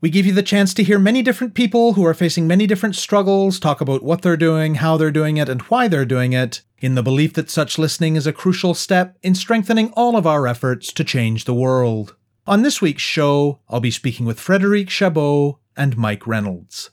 We give you the chance to hear many different people who are facing many different struggles talk about what they're doing, how they're doing it, and why they're doing it, in the belief that such listening is a crucial step in strengthening all of our efforts to change the world. On this week's show, I'll be speaking with Frédérique Chabot and Mike Reynolds.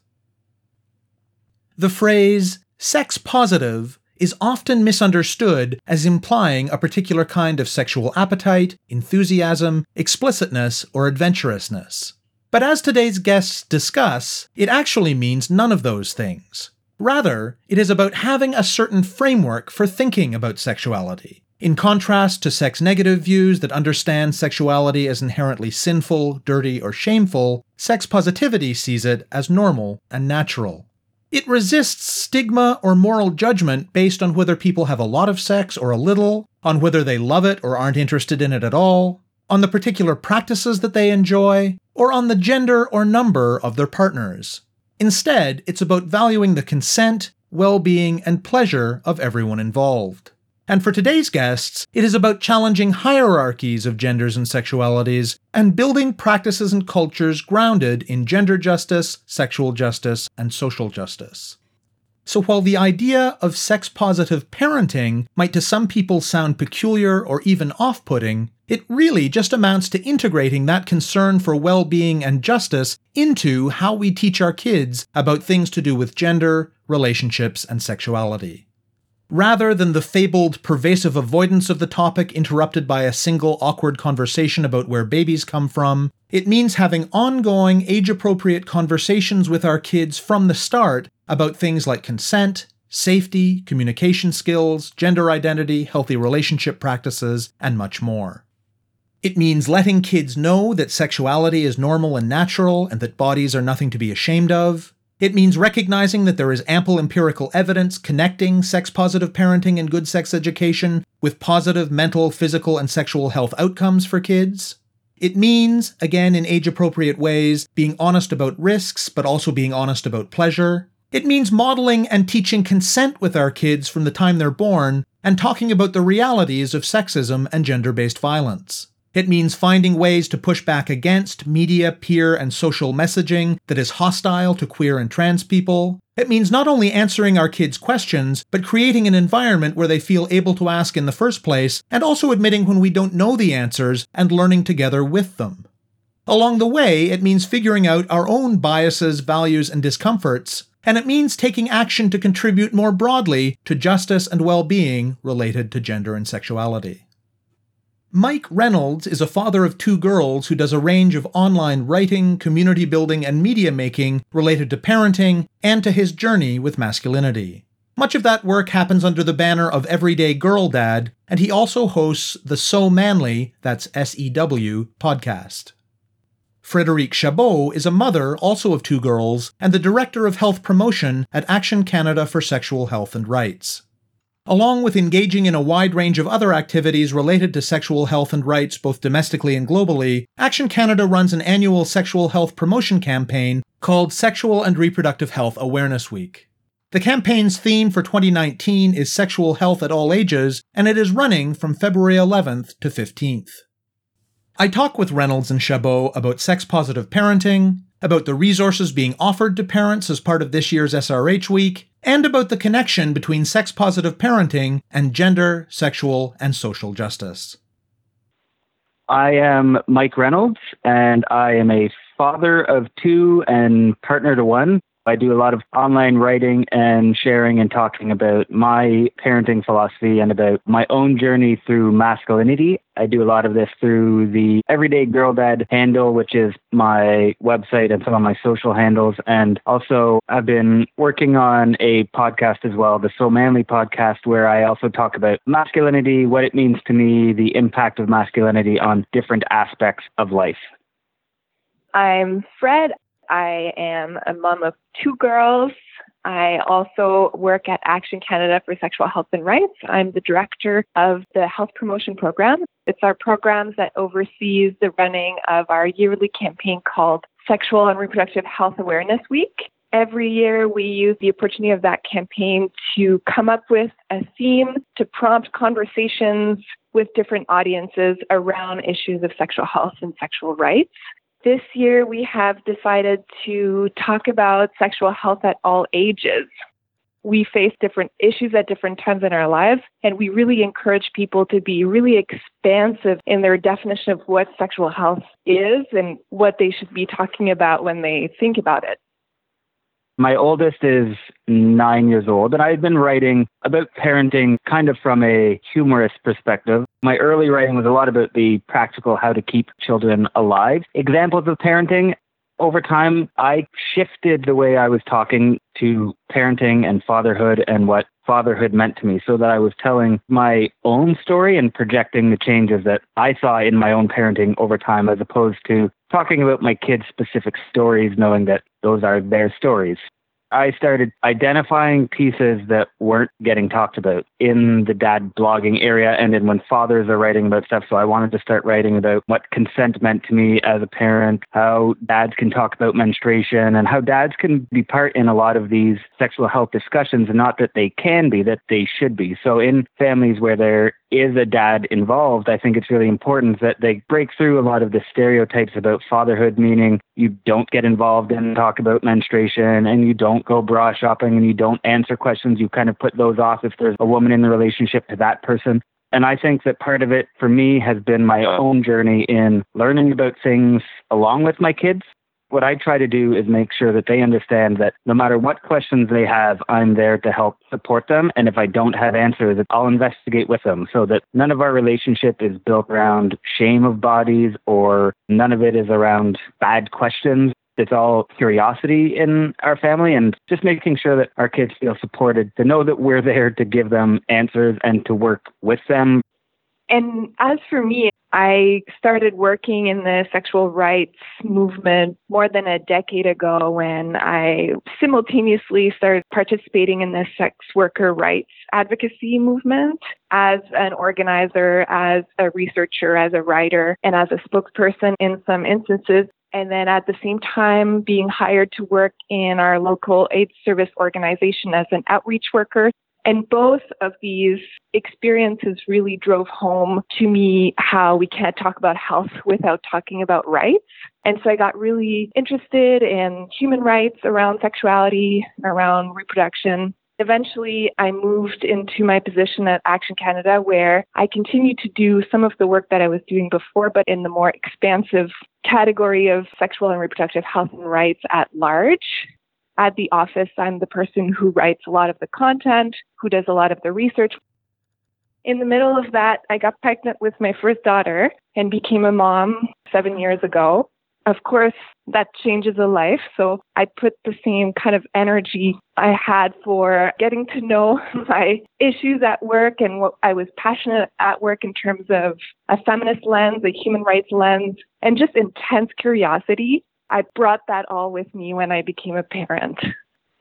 The phrase sex positive is often misunderstood as implying a particular kind of sexual appetite, enthusiasm, explicitness, or adventurousness. But as today's guests discuss, it actually means none of those things. Rather, it is about having a certain framework for thinking about sexuality. In contrast to sex negative views that understand sexuality as inherently sinful, dirty, or shameful, sex positivity sees it as normal and natural. It resists stigma or moral judgment based on whether people have a lot of sex or a little, on whether they love it or aren't interested in it at all, on the particular practices that they enjoy, or on the gender or number of their partners. Instead, it's about valuing the consent, well being, and pleasure of everyone involved. And for today's guests, it is about challenging hierarchies of genders and sexualities and building practices and cultures grounded in gender justice, sexual justice, and social justice. So while the idea of sex positive parenting might to some people sound peculiar or even off putting, it really just amounts to integrating that concern for well being and justice into how we teach our kids about things to do with gender, relationships, and sexuality. Rather than the fabled pervasive avoidance of the topic interrupted by a single awkward conversation about where babies come from, it means having ongoing, age appropriate conversations with our kids from the start about things like consent, safety, communication skills, gender identity, healthy relationship practices, and much more. It means letting kids know that sexuality is normal and natural and that bodies are nothing to be ashamed of, it means recognizing that there is ample empirical evidence connecting sex positive parenting and good sex education with positive mental, physical, and sexual health outcomes for kids. It means, again in age appropriate ways, being honest about risks, but also being honest about pleasure. It means modeling and teaching consent with our kids from the time they're born, and talking about the realities of sexism and gender based violence. It means finding ways to push back against media, peer, and social messaging that is hostile to queer and trans people. It means not only answering our kids' questions, but creating an environment where they feel able to ask in the first place, and also admitting when we don't know the answers and learning together with them. Along the way, it means figuring out our own biases, values, and discomforts, and it means taking action to contribute more broadly to justice and well being related to gender and sexuality. Mike Reynolds is a father of two girls who does a range of online writing, community building, and media making related to parenting and to his journey with masculinity. Much of that work happens under the banner of Everyday Girl Dad, and he also hosts the Sew Manly, that's S E W, podcast. Frédérique Chabot is a mother, also of two girls, and the Director of Health Promotion at Action Canada for Sexual Health and Rights. Along with engaging in a wide range of other activities related to sexual health and rights both domestically and globally, Action Canada runs an annual sexual health promotion campaign called Sexual and Reproductive Health Awareness Week. The campaign's theme for 2019 is sexual health at all ages, and it is running from February 11th to 15th. I talk with Reynolds and Chabot about sex positive parenting, about the resources being offered to parents as part of this year's SRH Week, and about the connection between sex positive parenting and gender, sexual, and social justice. I am Mike Reynolds, and I am a father of two and partner to one. I do a lot of online writing and sharing and talking about my parenting philosophy and about my own journey through masculinity. I do a lot of this through the Everyday Girl Dad handle, which is my website and some of my social handles. And also, I've been working on a podcast as well, the Sew Manly podcast, where I also talk about masculinity, what it means to me, the impact of masculinity on different aspects of life. I'm Fred. I am a mom of two girls. I also work at Action Canada for Sexual Health and Rights. I'm the director of the Health Promotion Program. It's our program that oversees the running of our yearly campaign called Sexual and Reproductive Health Awareness Week. Every year, we use the opportunity of that campaign to come up with a theme to prompt conversations with different audiences around issues of sexual health and sexual rights. This year, we have decided to talk about sexual health at all ages. We face different issues at different times in our lives, and we really encourage people to be really expansive in their definition of what sexual health is and what they should be talking about when they think about it. My oldest is nine years old, and I've been writing about parenting kind of from a humorous perspective. My early writing was a lot about the practical how to keep children alive. Examples of parenting. Over time, I shifted the way I was talking to parenting and fatherhood and what fatherhood meant to me so that I was telling my own story and projecting the changes that I saw in my own parenting over time as opposed to talking about my kids' specific stories, knowing that those are their stories. I started identifying pieces that weren't getting talked about in the dad blogging area and in when fathers are writing about stuff. So I wanted to start writing about what consent meant to me as a parent, how dads can talk about menstruation, and how dads can be part in a lot of these sexual health discussions, and not that they can be, that they should be. So in families where there is a dad involved, I think it's really important that they break through a lot of the stereotypes about fatherhood, meaning you don't get involved and talk about menstruation and you don't go bra shopping and you don't answer questions. You kind of put those off if there's a woman in the relationship to that person. And I think that part of it for me has been my own journey in learning about things along with my kids what I try to do is make sure that they understand that no matter what questions they have, I'm there to help support them. And if I don't have answers, I'll investigate with them so that none of our relationship is built around shame of bodies or none of it is around bad questions. It's all curiosity in our family and just making sure that our kids feel supported to know that we're there to give them answers and to work with them. And as for me, I started working in the sexual rights movement more than a decade ago when I simultaneously started participating in the sex worker rights advocacy movement as an organizer, as a researcher, as a writer, and as a spokesperson in some instances and then at the same time being hired to work in our local AIDS service organization as an outreach worker. And both of these experiences really drove home to me how we can't talk about health without talking about rights. And so I got really interested in human rights around sexuality, around reproduction. Eventually, I moved into my position at Action Canada, where I continued to do some of the work that I was doing before, but in the more expansive category of sexual and reproductive health and rights at large at the office, I'm the person who writes a lot of the content, who does a lot of the research. In the middle of that, I got pregnant with my first daughter and became a mom seven years ago. Of course, that changes a life. So I put the same kind of energy I had for getting to know my issues at work and what I was passionate at work in terms of a feminist lens, a human rights lens, and just intense curiosity I brought that all with me when I became a parent.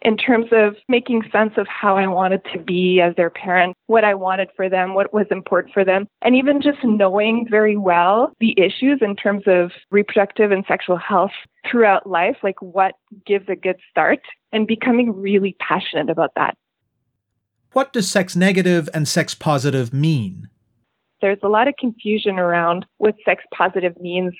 In terms of making sense of how I wanted to be as their parent, what I wanted for them, what was important for them, and even just knowing very well the issues in terms of reproductive and sexual health throughout life, like what gives a good start, and becoming really passionate about that. What does sex negative and sex positive mean? There's a lot of confusion around what sex positive means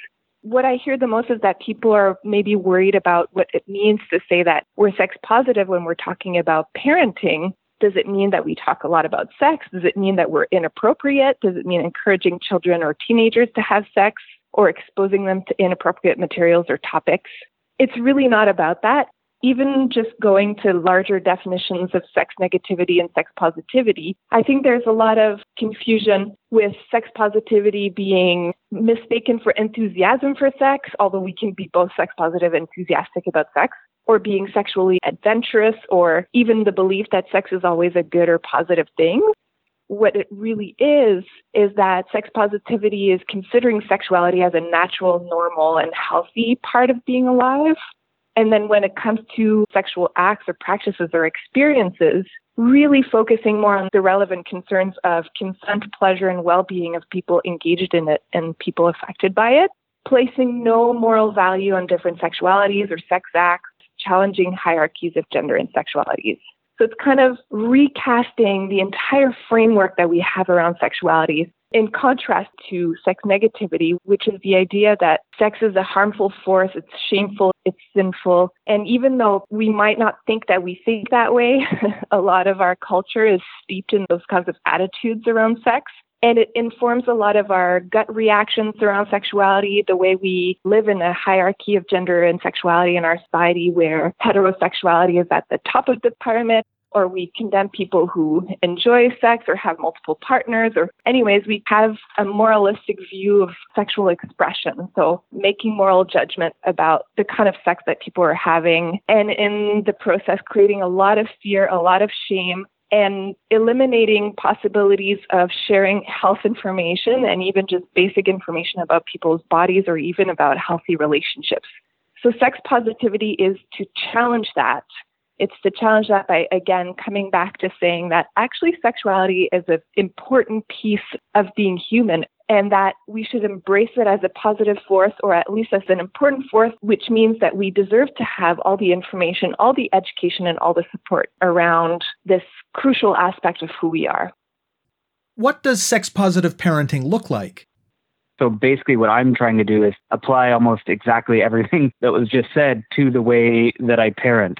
what I hear the most is that people are maybe worried about what it means to say that we're sex positive when we're talking about parenting. Does it mean that we talk a lot about sex? Does it mean that we're inappropriate? Does it mean encouraging children or teenagers to have sex or exposing them to inappropriate materials or topics? It's really not about that even just going to larger definitions of sex negativity and sex positivity, I think there's a lot of confusion with sex positivity being mistaken for enthusiasm for sex, although we can be both sex positive and enthusiastic about sex, or being sexually adventurous, or even the belief that sex is always a good or positive thing. What it really is, is that sex positivity is considering sexuality as a natural, normal, and healthy part of being alive And then when it comes to sexual acts or practices or experiences, really focusing more on the relevant concerns of consent, pleasure, and well being of people engaged in it and people affected by it, placing no moral value on different sexualities or sex acts, challenging hierarchies of gender and sexualities. So it's kind of recasting the entire framework that we have around sexuality in contrast to sex negativity, which is the idea that sex is a harmful force, it's shameful, it's sinful. And even though we might not think that we think that way, a lot of our culture is steeped in those kinds of attitudes around sex. And it informs a lot of our gut reactions around sexuality, the way we live in a hierarchy of gender and sexuality in our society where heterosexuality is at the top of the pyramid or we condemn people who enjoy sex or have multiple partners or anyways we have a moralistic view of sexual expression so making moral judgment about the kind of sex that people are having and in the process creating a lot of fear a lot of shame and eliminating possibilities of sharing health information and even just basic information about people's bodies or even about healthy relationships. So, sex positivity is to challenge that it's to challenge that by, again, coming back to saying that actually sexuality is an important piece of being human and that we should embrace it as a positive force or at least as an important force, which means that we deserve to have all the information, all the education, and all the support around this crucial aspect of who we are. What does sex positive parenting look like? So basically, what I'm trying to do is apply almost exactly everything that was just said to the way that I parent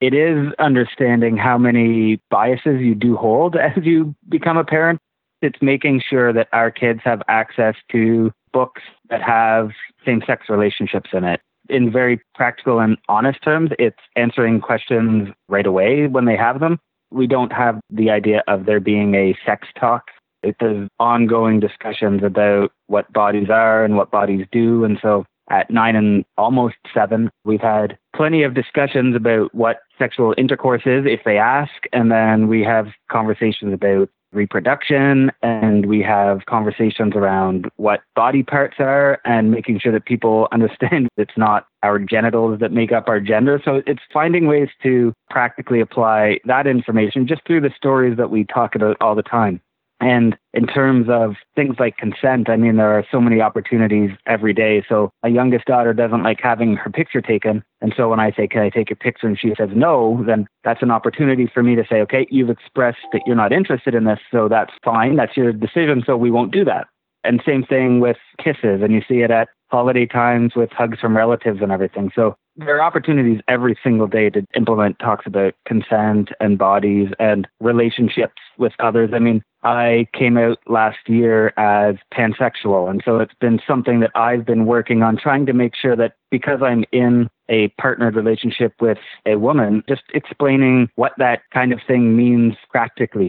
it is understanding how many biases you do hold as you become a parent. It's making sure that our kids have access to books that have same sex relationships in it. In very practical and honest terms, it's answering questions right away when they have them. We don't have the idea of there being a sex talk. It's ongoing discussions about what bodies are and what bodies do. And so at nine and almost seven, we've had plenty of discussions about what sexual intercourse is if they ask. And then we have conversations about reproduction and we have conversations around what body parts are and making sure that people understand it's not our genitals that make up our gender. So it's finding ways to practically apply that information just through the stories that we talk about all the time. And in terms of things like consent, I mean, there are so many opportunities every day. So my youngest daughter doesn't like having her picture taken. And so when I say, can I take your picture? And she says no, then that's an opportunity for me to say, okay, you've expressed that you're not interested in this. So that's fine. That's your decision. So we won't do that. And same thing with kisses. And you see it at holiday times with hugs from relatives and everything. So there are opportunities every single day to implement talks about consent and bodies and relationships with others. I mean, I came out last year as pansexual. And so it's been something that I've been working on trying to make sure that because I'm in a partnered relationship with a woman, just explaining what that kind of thing means practically.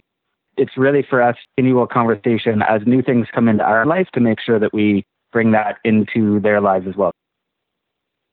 It's really for us continual conversation as new things come into our life to make sure that we bring that into their lives as well.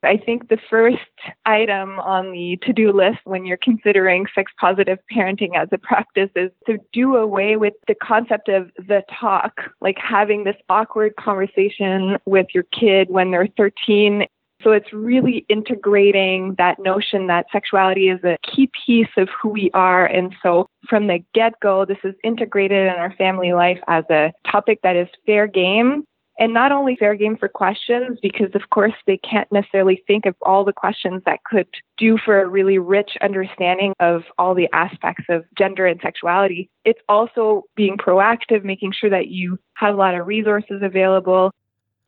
I think the first item on the to do list when you're considering sex positive parenting as a practice is to do away with the concept of the talk, like having this awkward conversation with your kid when they're 13. So it's really integrating that notion that sexuality is a key piece of who we are. And so from the get go, this is integrated in our family life as a topic that is fair game and not only fair game for questions, because of course they can't necessarily think of all the questions that could do for a really rich understanding of all the aspects of gender and sexuality. It's also being proactive, making sure that you have a lot of resources available.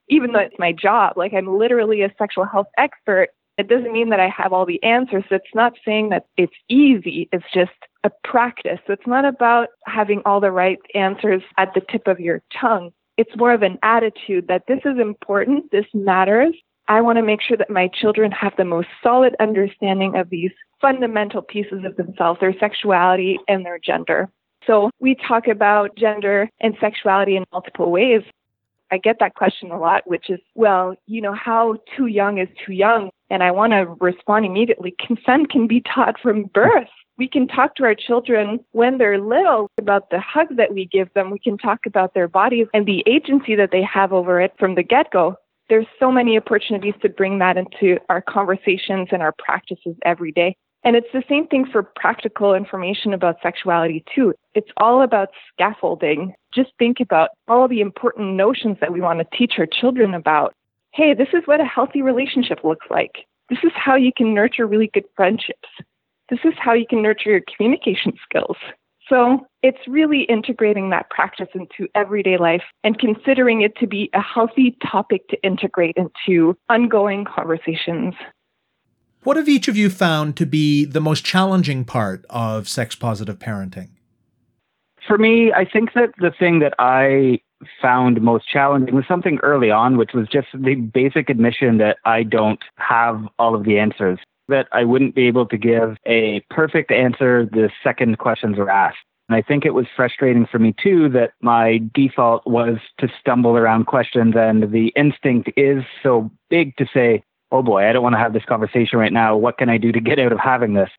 Even though it's my job, like I'm literally a sexual health expert, it doesn't mean that I have all the answers. It's not saying that it's easy. It's just a practice. So it's not about having all the right answers at the tip of your tongue it's more of an attitude that this is important, this matters. I want to make sure that my children have the most solid understanding of these fundamental pieces of themselves, their sexuality and their gender. So we talk about gender and sexuality in multiple ways. I get that question a lot, which is, well, you know, how too young is too young? And I want to respond immediately. Consent can be taught from birth we can talk to our children when they're little about the hug that we give them. We can talk about their bodies and the agency that they have over it from the get go. there's so many opportunities to bring that into our conversations and our practices every day. And it's the same thing for practical information about sexuality, too. It's all about scaffolding. Just think about all the important notions that we want to teach our children about. Hey, this is what a healthy relationship looks like. This is how you can nurture really good friendships. This is how you can nurture your communication skills. So it's really integrating that practice into everyday life and considering it to be a healthy topic to integrate into ongoing conversations. What have each of you found to be the most challenging part of sex positive parenting? For me, I think that the thing that I found most challenging was something early on, which was just the basic admission that I don't have all of the answers that I wouldn't be able to give a perfect answer the second questions are asked. And I think it was frustrating for me too that my default was to stumble around questions and the instinct is so big to say, oh boy, I don't want to have this conversation right now. What can I do to get out of having this?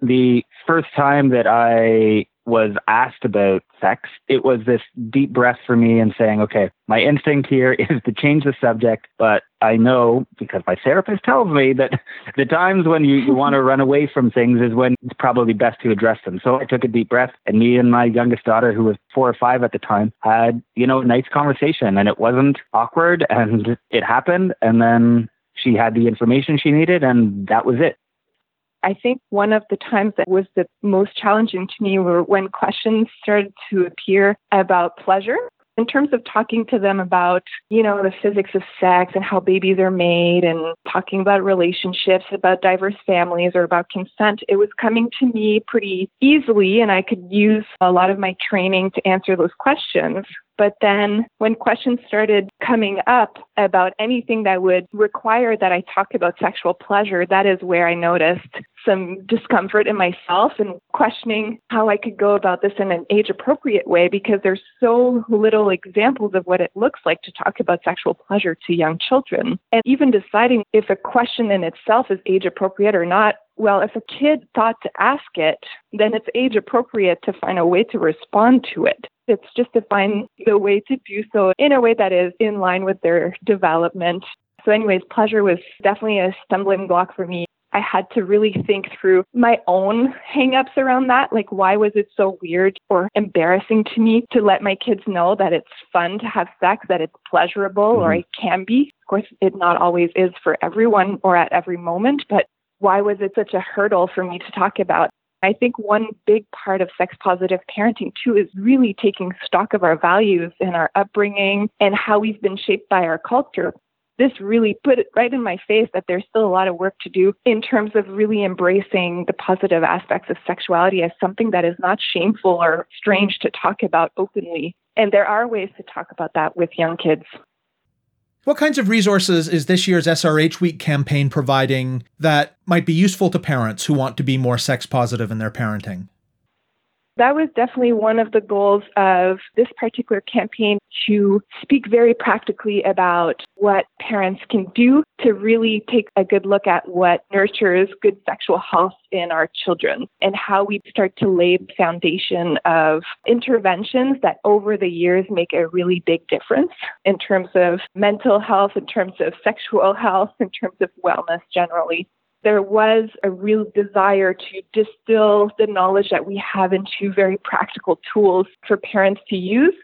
The first time that I was asked about sex, it was this deep breath for me and saying, okay, my instinct here is to change the subject, but I know because my therapist tells me that the times when you, you want to run away from things is when it's probably best to address them. So I took a deep breath and me and my youngest daughter, who was four or five at the time, had, you know, a nice conversation and it wasn't awkward and it happened. And then she had the information she needed and that was it. I think one of the times that was the most challenging to me were when questions started to appear about pleasure. In terms of talking to them about, you know, the physics of sex and how babies are made and talking about relationships, about diverse families or about consent, it was coming to me pretty easily and I could use a lot of my training to answer those questions. But then when questions started coming up about anything that would require that I talk about sexual pleasure, that is where I noticed some discomfort in myself and questioning how I could go about this in an age appropriate way because there's so little examples of what it looks like to talk about sexual pleasure to young children. And even deciding if a question in itself is age appropriate or not well, if a kid thought to ask it, then it's age appropriate to find a way to respond to it. It's just to find the way to do so in a way that is in line with their development. So, anyways, pleasure was definitely a stumbling block for me. I had to really think through my own hangups around that. Like, why was it so weird or embarrassing to me to let my kids know that it's fun to have sex, that it's pleasurable, mm-hmm. or it can be? Of course, it not always is for everyone or at every moment, but why was it such a hurdle for me to talk about? I think one big part of sex positive parenting too is really taking stock of our values and our upbringing and how we've been shaped by our culture. This really put it right in my face that there's still a lot of work to do in terms of really embracing the positive aspects of sexuality as something that is not shameful or strange to talk about openly. And there are ways to talk about that with young kids. What kinds of resources is this year's SRH Week campaign providing that might be useful to parents who want to be more sex positive in their parenting? That was definitely one of the goals of this particular campaign to speak very practically about what parents can do to really take a good look at what nurtures good sexual health in our children and how we start to lay the foundation of interventions that over the years make a really big difference in terms of mental health, in terms of sexual health, in terms of wellness generally there was a real desire to distill the knowledge that we have into very practical tools for parents to use.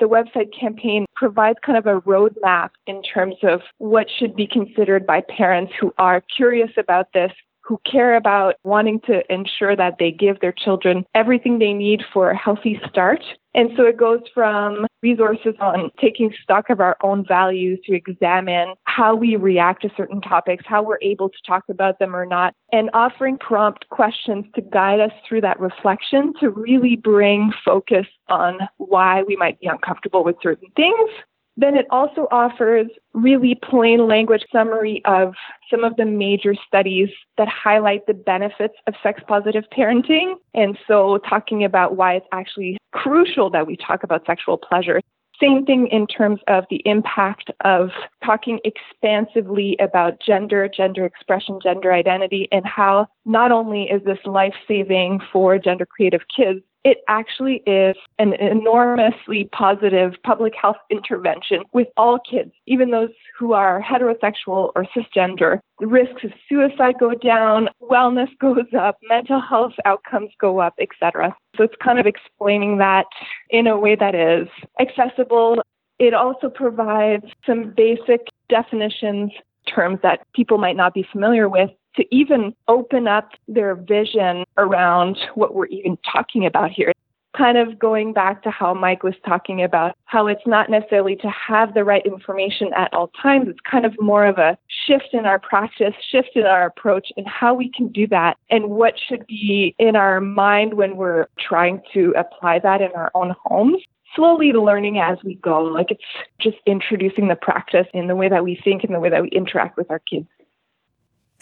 The website campaign provides kind of a roadmap in terms of what should be considered by parents who are curious about this who care about wanting to ensure that they give their children everything they need for a healthy start. And so it goes from resources on taking stock of our own values to examine how we react to certain topics, how we're able to talk about them or not, and offering prompt questions to guide us through that reflection to really bring focus on why we might be uncomfortable with certain things then it also offers really plain language summary of some of the major studies that highlight the benefits of sex positive parenting. And so talking about why it's actually crucial that we talk about sexual pleasure. Same thing in terms of the impact of talking expansively about gender, gender expression, gender identity, and how not only is this life saving for gender creative kids, it actually is an enormously positive public health intervention with all kids, even those who are heterosexual or cisgender. The risks of suicide go down, wellness goes up, mental health outcomes go up, etc. So it's kind of explaining that in a way that is accessible. It also provides some basic definitions, terms that people might not be familiar with to even open up their vision around what we're even talking about here. Kind of going back to how Mike was talking about how it's not necessarily to have the right information at all times. It's kind of more of a shift in our practice, shift in our approach, and how we can do that, and what should be in our mind when we're trying to apply that in our own homes slowly learning as we go. Like it's just introducing the practice in the way that we think and the way that we interact with our kids.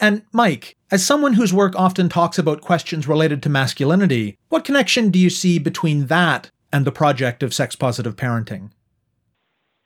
And Mike, as someone whose work often talks about questions related to masculinity, what connection do you see between that and the project of sex positive parenting?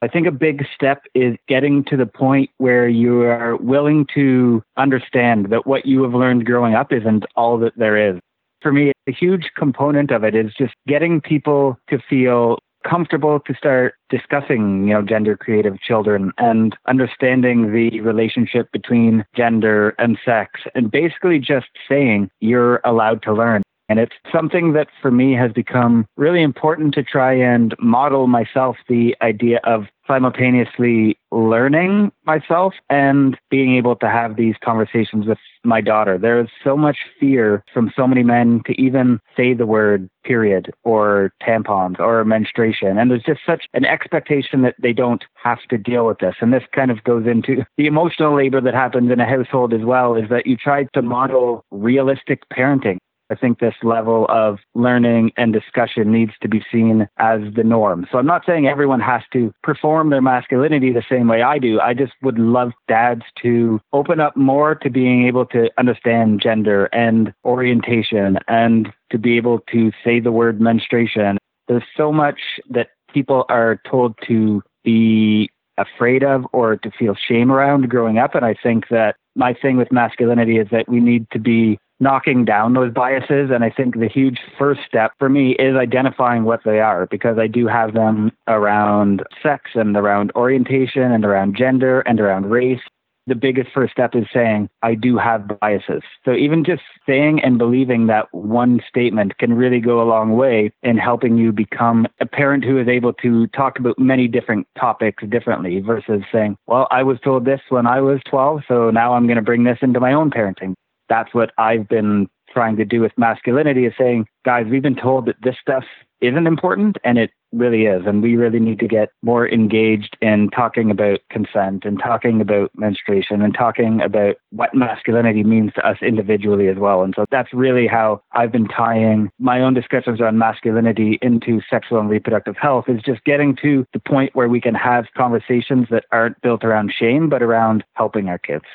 I think a big step is getting to the point where you are willing to understand that what you have learned growing up isn't all that there is. For me, a huge component of it is just getting people to feel comfortable to start discussing, you know, gender creative children and understanding the relationship between gender and sex and basically just saying you're allowed to learn. And it's something that for me has become really important to try and model myself the idea of simultaneously learning myself and being able to have these conversations with my daughter. There is so much fear from so many men to even say the word period or tampons or menstruation. And there's just such an expectation that they don't have to deal with this. And this kind of goes into the emotional labor that happens in a household as well is that you try to model realistic parenting. I think this level of learning and discussion needs to be seen as the norm. So I'm not saying everyone has to perform their masculinity the same way I do. I just would love dads to open up more to being able to understand gender and orientation and to be able to say the word menstruation. There's so much that people are told to be afraid of or to feel shame around growing up. And I think that my thing with masculinity is that we need to be knocking down those biases. And I think the huge first step for me is identifying what they are because I do have them around sex and around orientation and around gender and around race. The biggest first step is saying, I do have biases. So even just saying and believing that one statement can really go a long way in helping you become a parent who is able to talk about many different topics differently versus saying, well, I was told this when I was 12, so now I'm going to bring this into my own parenting that's what I've been trying to do with masculinity is saying, guys, we've been told that this stuff isn't important and it really is. And we really need to get more engaged in talking about consent and talking about menstruation and talking about what masculinity means to us individually as well. And so that's really how I've been tying my own discussions on masculinity into sexual and reproductive health is just getting to the point where we can have conversations that aren't built around shame, but around helping our kids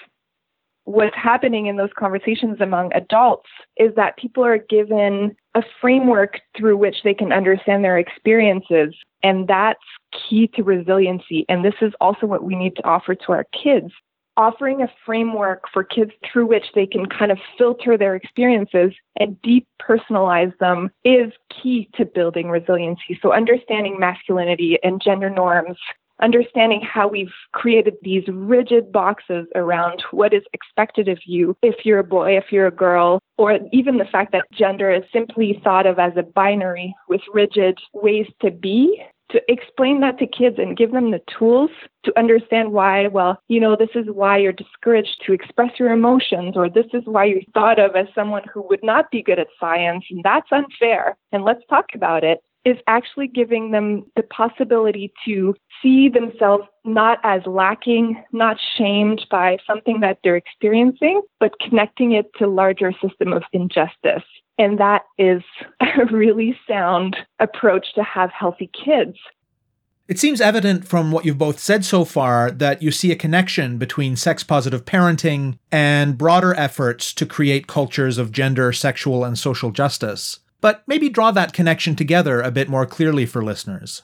what's happening in those conversations among adults is that people are given a framework through which they can understand their experiences. And that's key to resiliency. And this is also what we need to offer to our kids. Offering a framework for kids through which they can kind of filter their experiences and depersonalize them is key to building resiliency. So, understanding masculinity and gender norms understanding how we've created these rigid boxes around what is expected of you if you're a boy, if you're a girl, or even the fact that gender is simply thought of as a binary with rigid ways to be. To explain that to kids and give them the tools to understand why, well, you know, this is why you're discouraged to express your emotions, or this is why you're thought of as someone who would not be good at science, and that's unfair. And let's talk about it is actually giving them the possibility to see themselves not as lacking, not shamed by something that they're experiencing, but connecting it to larger system of injustice. And that is a really sound approach to have healthy kids. It seems evident from what you've both said so far that you see a connection between sex positive parenting and broader efforts to create cultures of gender, sexual, and social justice but maybe draw that connection together a bit more clearly for listeners.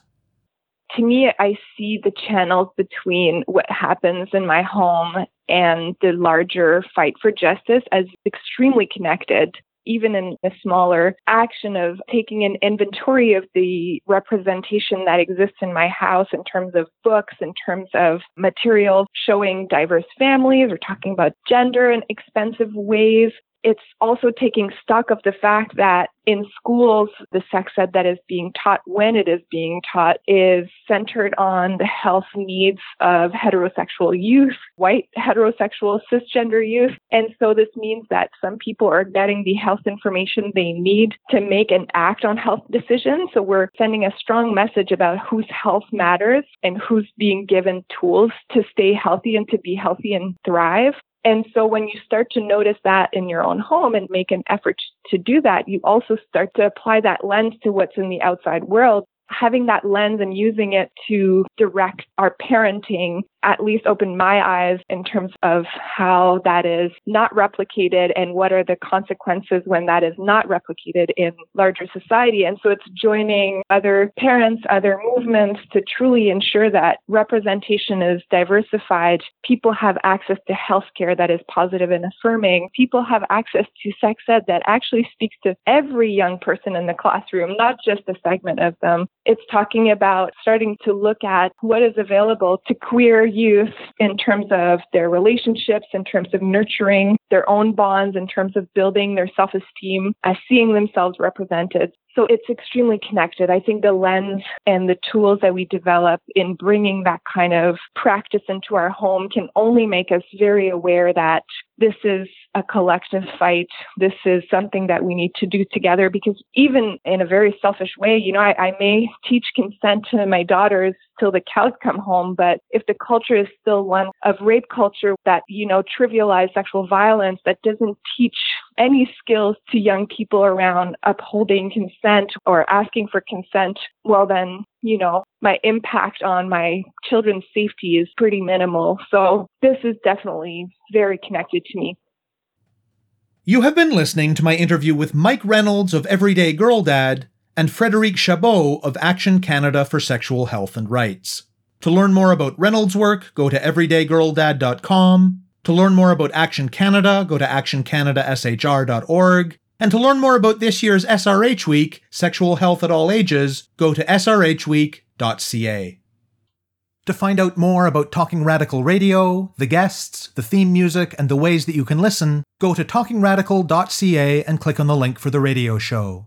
To me, I see the channels between what happens in my home and the larger fight for justice as extremely connected. even in a smaller action of taking an inventory of the representation that exists in my house in terms of books, in terms of materials showing diverse families, or talking about gender in expensive ways, it's also taking stock of the fact that in schools, the sex ed that is being taught when it is being taught is centered on the health needs of heterosexual youth, white heterosexual cisgender youth. And so this means that some people are getting the health information they need to make and act on health decisions. So we're sending a strong message about whose health matters and who's being given tools to stay healthy and to be healthy and thrive. And so when you start to notice that in your own home and make an effort to do that, you also start to apply that lens to what's in the outside world having that lens and using it to direct our parenting at least opened my eyes in terms of how that is not replicated and what are the consequences when that is not replicated in larger society. And so it's joining other parents, other movements to truly ensure that representation is diversified. People have access to healthcare that is positive and affirming. People have access to sex ed that actually speaks to every young person in the classroom, not just a segment of them. It's talking about starting to look at what is available to queer youth in terms of their relationships, in terms of nurturing their own bonds, in terms of building their self esteem, as seeing themselves represented. So it's extremely connected. I think the lens and the tools that we develop in bringing that kind of practice into our home can only make us very aware that this is a collective fight. This is something that we need to do together because even in a very selfish way, you know, I, I may teach consent to my daughters till the cows come home, but if the culture is still one of rape culture that, you know, trivialize sexual violence, that doesn't teach any skills to young people around upholding consent or asking for consent, well, then, you know, my impact on my children's safety is pretty minimal. So this is definitely very connected to me. You have been listening to my interview with Mike Reynolds of Everyday Girl Dad and Frédérique Chabot of Action Canada for Sexual Health and Rights. To learn more about Reynolds' work, go to everydaygirldad.com. To learn more about Action Canada, go to actioncanadashr.org. And to learn more about this year's SRH Week, Sexual Health at All Ages, go to srhweek.ca. To find out more about Talking Radical Radio, the guests, the theme music, and the ways that you can listen, go to talkingradical.ca and click on the link for the radio show.